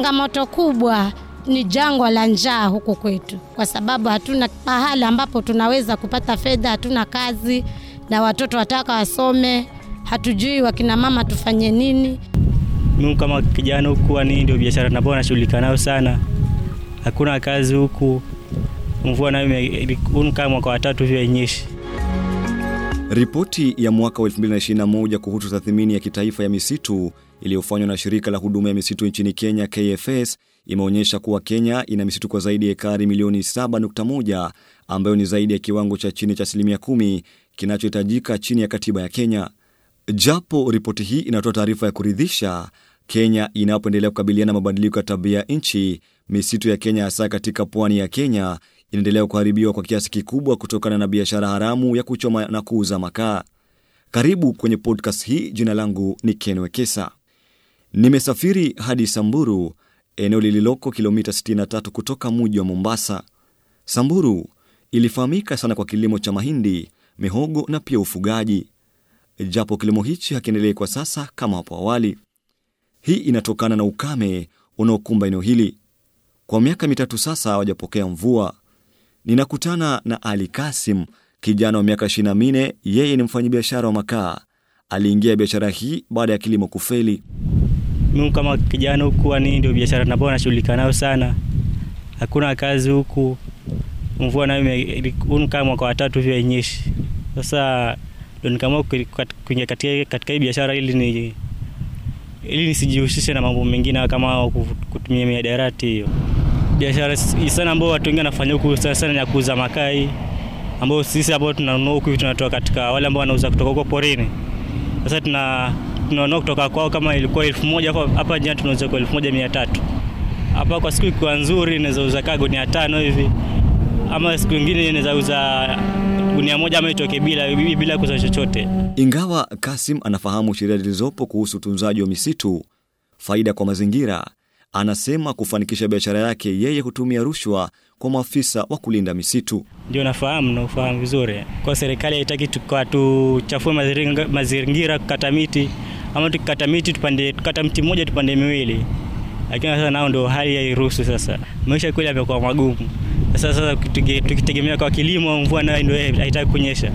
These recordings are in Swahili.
Changamoto kubwa ni jangwa la njaa huku kwetu, kwa sababu hatuna pahala ambapo tunaweza kupata fedha, hatuna kazi na watoto wataka wasome, hatujui wakina mama tufanye nini. Mimi kama kijana huku ni ndio biashara ambayo nashughulika nayo sana. Hakuna kazi huku, mvua nayo kama mwaka watatu hivyo yenyeshi. Ripoti ya mwaka wa 2021 kuhusu tathmini ya kitaifa ya misitu iliyofanywa na shirika la huduma ya misitu nchini Kenya KFS imeonyesha kuwa Kenya ina misitu kwa zaidi ya ekari milioni 7.1 ambayo ni zaidi ya kiwango cha chini cha asilimia kumi kinachohitajika chini ya katiba ya Kenya. Japo ripoti hii inatoa taarifa ya kuridhisha, Kenya inapoendelea kukabiliana na mabadiliko ya tabia nchi, misitu ya Kenya hasa katika pwani ya Kenya inaendelea kuharibiwa kwa kiasi kikubwa kutokana na biashara haramu ya kuchoma na kuuza makaa. Karibu kwenye podcast hii. Jina langu ni Ken Wekesa. Nimesafiri hadi Samburu, eneo lililoko kilomita 63 kutoka mji wa Mombasa. Samburu ilifahamika sana kwa kilimo cha mahindi, mihogo na pia ufugaji, japo kilimo hichi hakiendelei kwa sasa kama hapo awali. Hii inatokana na ukame unaokumba eneo hili. Kwa miaka mitatu sasa hawajapokea mvua. Ninakutana na Ali Kasim, kijana wa miaka 24. Yeye ni mfanyabiashara wa makaa. Aliingia biashara hii baada ya kilimo kufeli. Mimi kama kijana huku ni ndio biashara ambayo nashughulika nayo sana. Hakuna kazi huku, mvua nayo kama mwaka wa hivyo yenyeshi. Sasa ndio nikaamua kuingia katika, katika hii biashara ili ni ili nisijihusishe na mambo mengine kama kutumia miadarati hiyo. Biashara sana ambao watu wengi wanafanya huku sana sana ya kuuza makai, ambao sisi ambao tunanunua huku tunatoa katika wale ambao wanauza kutoka huko porini. Sasa tuna tunanunua kutoka kwao, kama ilikuwa elfu moja hapa jana tunauza kwa elfu moja mia tatu hapa. Kwa siku ikiwa nzuri naweza uza kaa gunia tano hivi, ama siku nyingine naweza uza gunia moja ama itoke bila bila kuuza chochote. Ingawa Kasim anafahamu sheria zilizopo kuhusu utunzaji wa misitu, faida kwa mazingira, anasema kufanikisha biashara yake yeye hutumia rushwa kwa maafisa wa kulinda misitu. Ndio nafahamu na ufahamu vizuri, kwa serikali haitaki tuchafue mazingira kukata miti, ama tukikata miti tupande tukata mti mmoja tupande miwili, lakini sasa nao ndio hali hairuhusu. Sasa maisha kweli yamekuwa magumu. Sasa sasa tukitegemea kwa kilimo, mvua nayo ndio haitaki kunyesha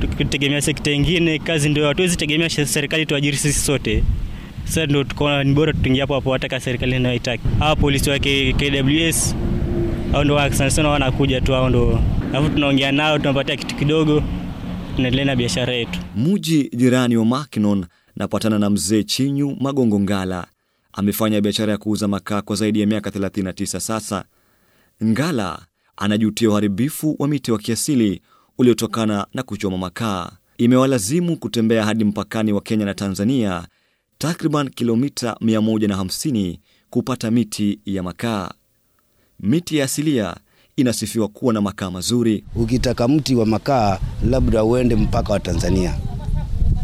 tukitegemea sekta ingine, kazi ndio hatuwezi tegemea serikali tuajiri sisi sote. Sasa ndio tukaona ni bora tuingie hapo hapo, hata serikali nayo haitaki. Hawa polisi wa KWS au ndio sana sana wanakuja tu, hao ndio alafu tunaongea nao, tunapatia kitu kidogo, tunaendelea na biashara yetu. Mji jirani wa Mackinon napatana na mzee Chinyu Magongo Ngala. Amefanya biashara ya kuuza makaa kwa zaidi ya miaka 39 sasa. Ngala anajutia uharibifu wa miti wa kiasili uliotokana na kuchoma makaa. Imewalazimu kutembea hadi mpakani wa Kenya na Tanzania, takriban kilomita 150 kupata miti ya makaa. Miti ya asilia inasifiwa kuwa na makaa mazuri. Ukitaka mti wa makaa, labda uende mpaka wa Tanzania,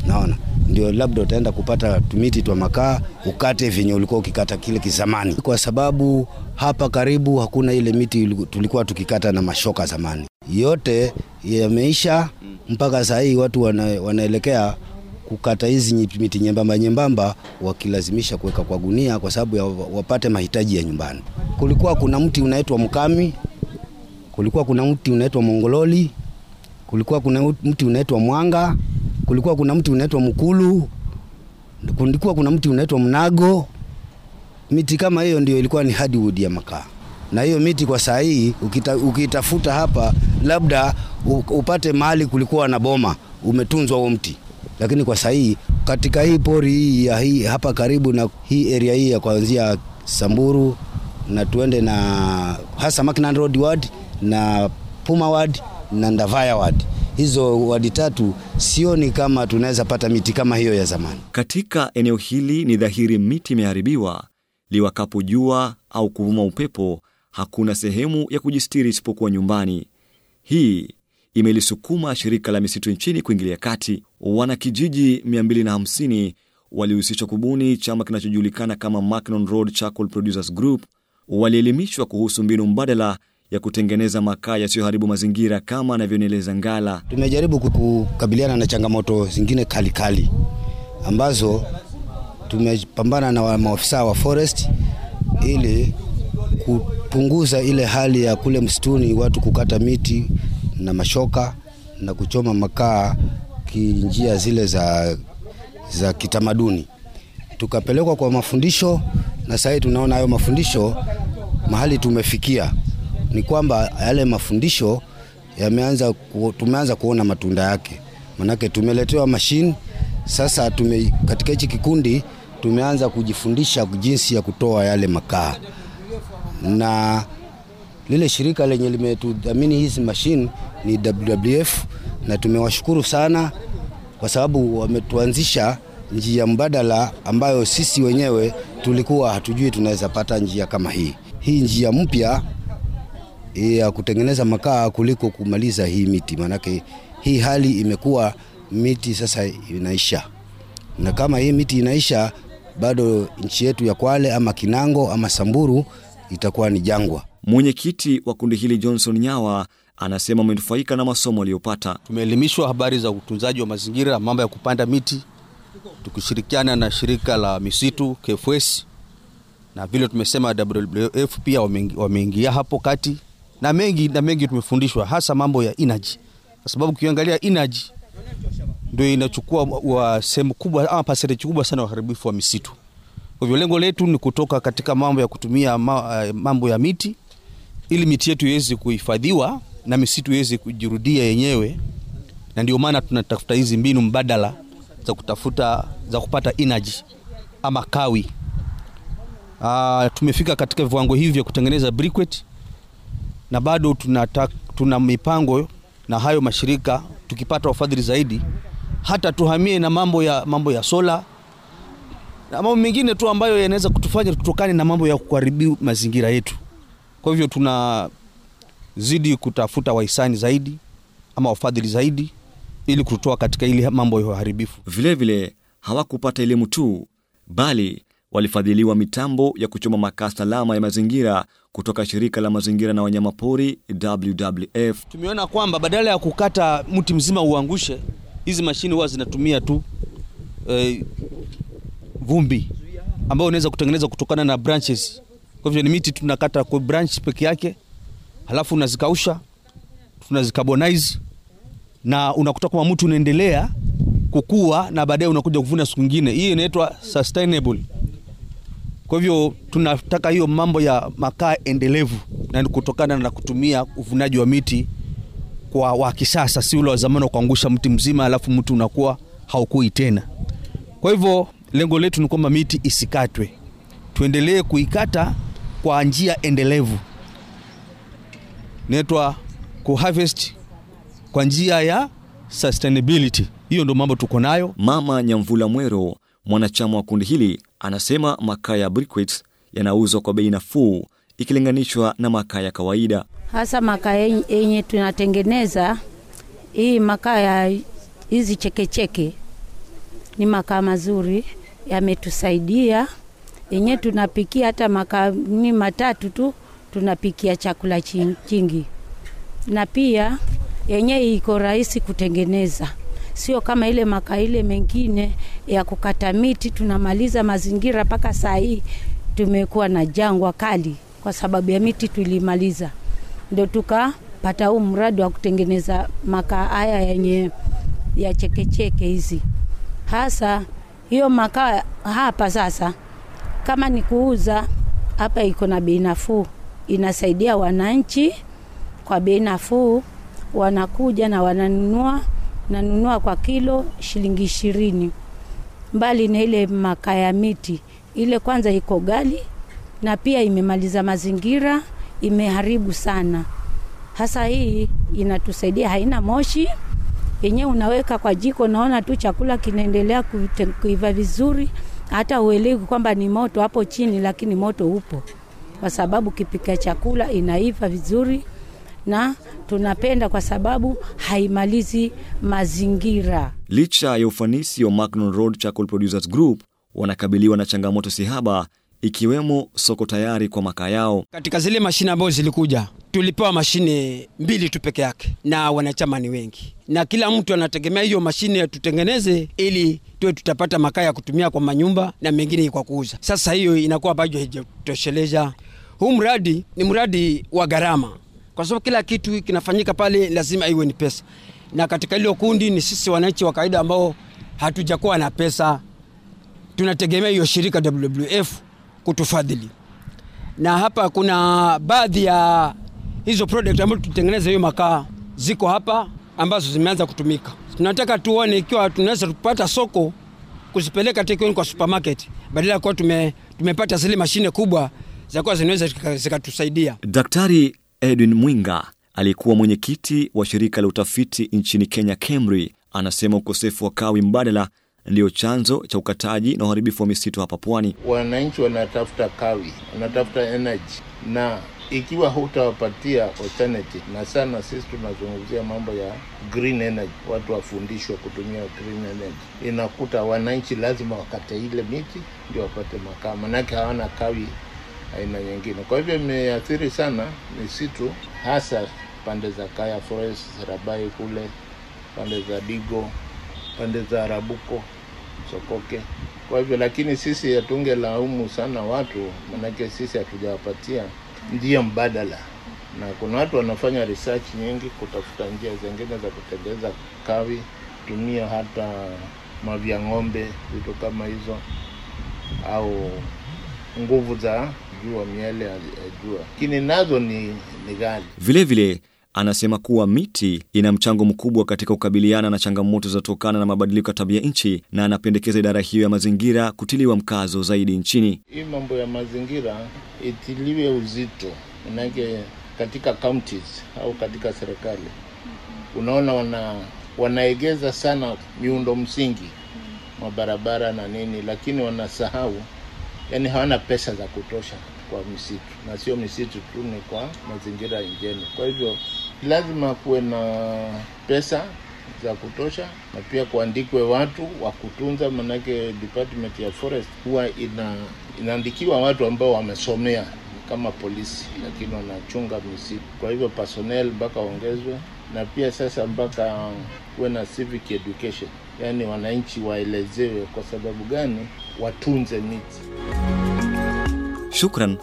naona ndio labda utaenda kupata tumiti twa makaa ukate venye ulikuwa ukikata kile kizamani, kwa sababu hapa karibu hakuna ile miti tulikuwa tukikata na mashoka zamani, yote yameisha. Mpaka saa hii watu wana, wanaelekea kukata hizi miti nyembamba nyembamba, wakilazimisha kuweka kwa gunia kwa sababu wapate mahitaji ya nyumbani. Kulikuwa kuna mti unaitwa mkami, kulikuwa kuna mti unaitwa mongololi, kulikuwa kuna mti unaitwa mwanga kulikuwa kuna mti unaitwa mkulu, kulikuwa kuna mti unaitwa mnago. Miti kama hiyo ndio ilikuwa ni hardwood ya makaa, na hiyo miti kwa saa hii ukita, ukitafuta hapa labda upate mahali kulikuwa na boma umetunzwa huo mti, lakini kwa saa hii katika hii pori hii ya hii hapa karibu na hii area hii ya kuanzia Samburu na tuende na hasa Mackinnon Road ward na Puma ward na Ndavaya ward hizo wadi tatu, sioni kama tunaweza pata miti kama hiyo ya zamani. Katika eneo hili ni dhahiri miti imeharibiwa. Liwakapo jua au kuvuma upepo, hakuna sehemu ya kujistiri isipokuwa nyumbani. Hii imelisukuma shirika la misitu nchini kuingilia kati. Wanakijiji 250 walihusishwa kubuni chama kinachojulikana kama Mackinon Road Charcoal Producers Group. Walielimishwa kuhusu mbinu mbadala ya kutengeneza makaa yasiyoharibu mazingira kama anavyonieleza Ngala. Tumejaribu kukabiliana na changamoto zingine kalikali kali, ambazo tumepambana na maofisa wa forest ili kupunguza ile hali ya kule msituni watu kukata miti na mashoka na kuchoma makaa kinjia zile za, za kitamaduni. Tukapelekwa kwa mafundisho na sasa tunaona hayo mafundisho mahali tumefikia ni kwamba yale mafundisho yameanza ku, tumeanza kuona matunda yake, manake tumeletewa mashine sasa. Tume, katika hichi kikundi tumeanza kujifundisha jinsi ya kutoa yale makaa, na lile shirika lenye limetudhamini hizi mashine ni WWF, na tumewashukuru sana kwa sababu wametuanzisha njia mbadala ambayo sisi wenyewe tulikuwa hatujui tunaweza pata njia kama hii. Hii njia mpya ya kutengeneza makaa kuliko kumaliza hii miti, maanake hii hali imekuwa miti sasa inaisha, na kama hii miti inaisha, bado nchi yetu ya Kwale ama Kinango ama Samburu itakuwa ni jangwa. Mwenyekiti wa kundi hili Johnson Nyawa anasema amenufaika na masomo aliyopata. Tumeelimishwa habari za utunzaji wa mazingira, mambo ya kupanda miti, tukishirikiana na shirika la misitu KFS na vile tumesema WWF pia wameingia hapo kati na mengi na mengi tumefundishwa, hasa mambo ya energy, kwa sababu ukiangalia energy ndio inachukua sehemu kubwa ama percentage kubwa sana ya uharibifu wa misitu. Kwa hivyo lengo letu ni kutoka katika mambo ya kutumia mambo ya miti ili miti yetu iweze kuhifadhiwa na misitu iweze kujirudia yenyewe, na ndio maana tunatafuta hizi mbinu mbadala za kutafuta za kupata energy ama kawi. Aa, tumefika katika viwango hivi vya kutengeneza briquette na bado tunata, tuna mipango na hayo mashirika, tukipata wafadhili zaidi hata tuhamie na mambo ya, mambo ya sola na mambo mengine tu ambayo yanaweza kutufanya tutokane na mambo ya kuharibu mazingira yetu. Kwa hivyo tunazidi kutafuta wahisani zaidi ama wafadhili zaidi ili kutoa katika ile mambo ya uharibifu. Vilevile hawakupata elimu tu, bali walifadhiliwa mitambo ya kuchoma makaa salama ya mazingira kutoka shirika la mazingira na wanyamapori WWF. Tumeona kwamba badala ya kukata mti mzima uangushe, hizi mashine huwa zinatumia tu eh, vumbi ambayo unaweza kutengeneza kutokana na branches. Kwa hivyo ni miti tunakata kwa branch peke yake, halafu unazikausha, tunazikarbonize na unakuta kwamba mti unaendelea kukua na baadaye unakuja kuvuna siku nyingine. Hii inaitwa sustainable. Kwa hivyo tunataka hiyo mambo ya makaa endelevu na kutokana na kutumia uvunaji wa miti kwa wa kisasa, si ule wa zamani wa kuangusha mti mzima alafu mti unakuwa haukui tena. Kwa hivyo lengo letu ni kwamba miti isikatwe, tuendelee kuikata kwa njia endelevu, inaitwa kuharvest kwa njia ya sustainability. Hiyo ndo mambo tuko nayo. Mama Nyamvula Mwero, mwanachama wa kundi hili, anasema makaa ya briquettes yanauzwa kwa bei nafuu ikilinganishwa na makaa ya kawaida. hasa makaa yenye tunatengeneza hii makaa ya hizi chekecheke ni makaa mazuri, yametusaidia. Yenye tunapikia hata makaa ni matatu tu tunapikia chakula chingi, na pia yenye iko rahisi kutengeneza, sio kama ile makaa ile mengine ya kukata miti tunamaliza mazingira. Mpaka saa hii tumekuwa na jangwa kali kwa sababu ya miti tulimaliza, ndio tukapata huu mradi wa kutengeneza makaa haya yenye ya chekecheke hizi. Hasa hiyo makaa hapa sasa, kama ni kuuza hapa, iko na bei nafuu, inasaidia wananchi kwa bei nafuu, wanakuja na wananunua, nanunua kwa kilo shilingi ishirini. Mbali na ile makaa ya miti. Ile, kwanza iko gali na pia imemaliza mazingira, imeharibu sana. Hasa hii inatusaidia, haina moshi yenyewe, unaweka kwa jiko, naona tu chakula kinaendelea kuiva vizuri, hata uelewi kwamba ni moto hapo chini, lakini moto upo, kwa sababu kipika chakula inaiva vizuri, na tunapenda kwa sababu haimalizi mazingira. Licha ya ufanisi wa Macdon Road Charcoal Producers Group, wanakabiliwa na changamoto sihaba ikiwemo soko tayari kwa makaa yao. Katika zile mashine ambazo zilikuja, tulipewa mashine mbili tu peke yake, na wanachama ni wengi, na kila mtu anategemea hiyo mashine tutengeneze ili tuwe tutapata makaa ya kutumia kwa manyumba na mengine kwa kuuza. Sasa hiyo inakuwa bado haijatosheleza. Huu mradi ni mradi wa gharama, kwa sababu kila kitu kinafanyika pale lazima iwe ni pesa, na katika hilo kundi ni sisi wananchi wa kawaida ambao hatujakuwa na pesa, tunategemea hiyo shirika WWF kutufadhili, na hapa kuna baadhi ya hizo product ambazo tutengeneza hiyo makaa ziko hapa ambazo zimeanza kutumika. Tunataka tuone ikiwa tunaweza kupata soko kuzipeleka tekoni kwa supermarket badala ya kuwa tume, tumepata zile mashine kubwa za kuwa zinaweza zikatusaidia. Daktari Edwin Mwinga aliyekuwa mwenyekiti wa shirika la utafiti nchini Kenya KEMRI anasema ukosefu wa kawi mbadala ndiyo chanzo cha ukataji na uharibifu wa misitu hapa pwani. Wananchi wanatafuta kawi, wanatafuta energy, na ikiwa hutawapatia alternative, na sana sisi tunazungumzia mambo ya green energy, watu wafundishwe kutumia green energy, inakuta wananchi lazima wakate ile miti ndio wapate makaa, manake hawana kawi aina nyingine. Kwa hivyo imeathiri sana misitu, hasa pande za Kaya Forest, Rabai kule pande za Digo, pande za Rabuko, Sokoke. Kwa hivyo lakini sisi hatungelaumu sana watu, manake sisi hatujawapatia njia mbadala, na kuna watu wanafanya research nyingi kutafuta njia zingine za kutengeneza kawi, tumia hata mavya ng'ombe, vitu kama hizo, au nguvu za jua, miale ya jua, lakini nazo ni, ni ghali. Vilevile anasema kuwa miti ina mchango mkubwa katika kukabiliana na changamoto zinazotokana na mabadiliko ya tabia nchi, na anapendekeza idara hiyo ya mazingira kutiliwa mkazo zaidi nchini. Hii mambo ya mazingira itiliwe uzito, manake katika counties au katika serikali unaona wana wanaegeza sana miundo msingi mabarabara na nini, lakini wanasahau, yani hawana pesa za kutosha kwa misitu, na sio misitu tu, ni kwa mazingira ingine. Kwa hivyo lazima kuwe na pesa za kutosha na pia kuandikwe watu wa kutunza, manake department ya forest huwa ina inaandikiwa watu ambao wamesomea kama polisi, lakini wanachunga misitu. Kwa hivyo personnel mpaka waongezwe, na pia sasa mpaka kuwe na civic education, yaani wananchi waelezewe kwa sababu gani watunze miti. Shukran.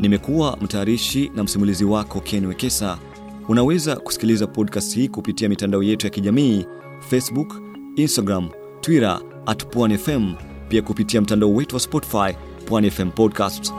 Nimekuwa mtayarishi na msimulizi wako Ken Wekesa. Unaweza kusikiliza podcast hii kupitia mitandao yetu ya kijamii Facebook, Instagram, Twitter at Pwani pia kupitia mtandao wetu wa Spotify Pwani Podcast.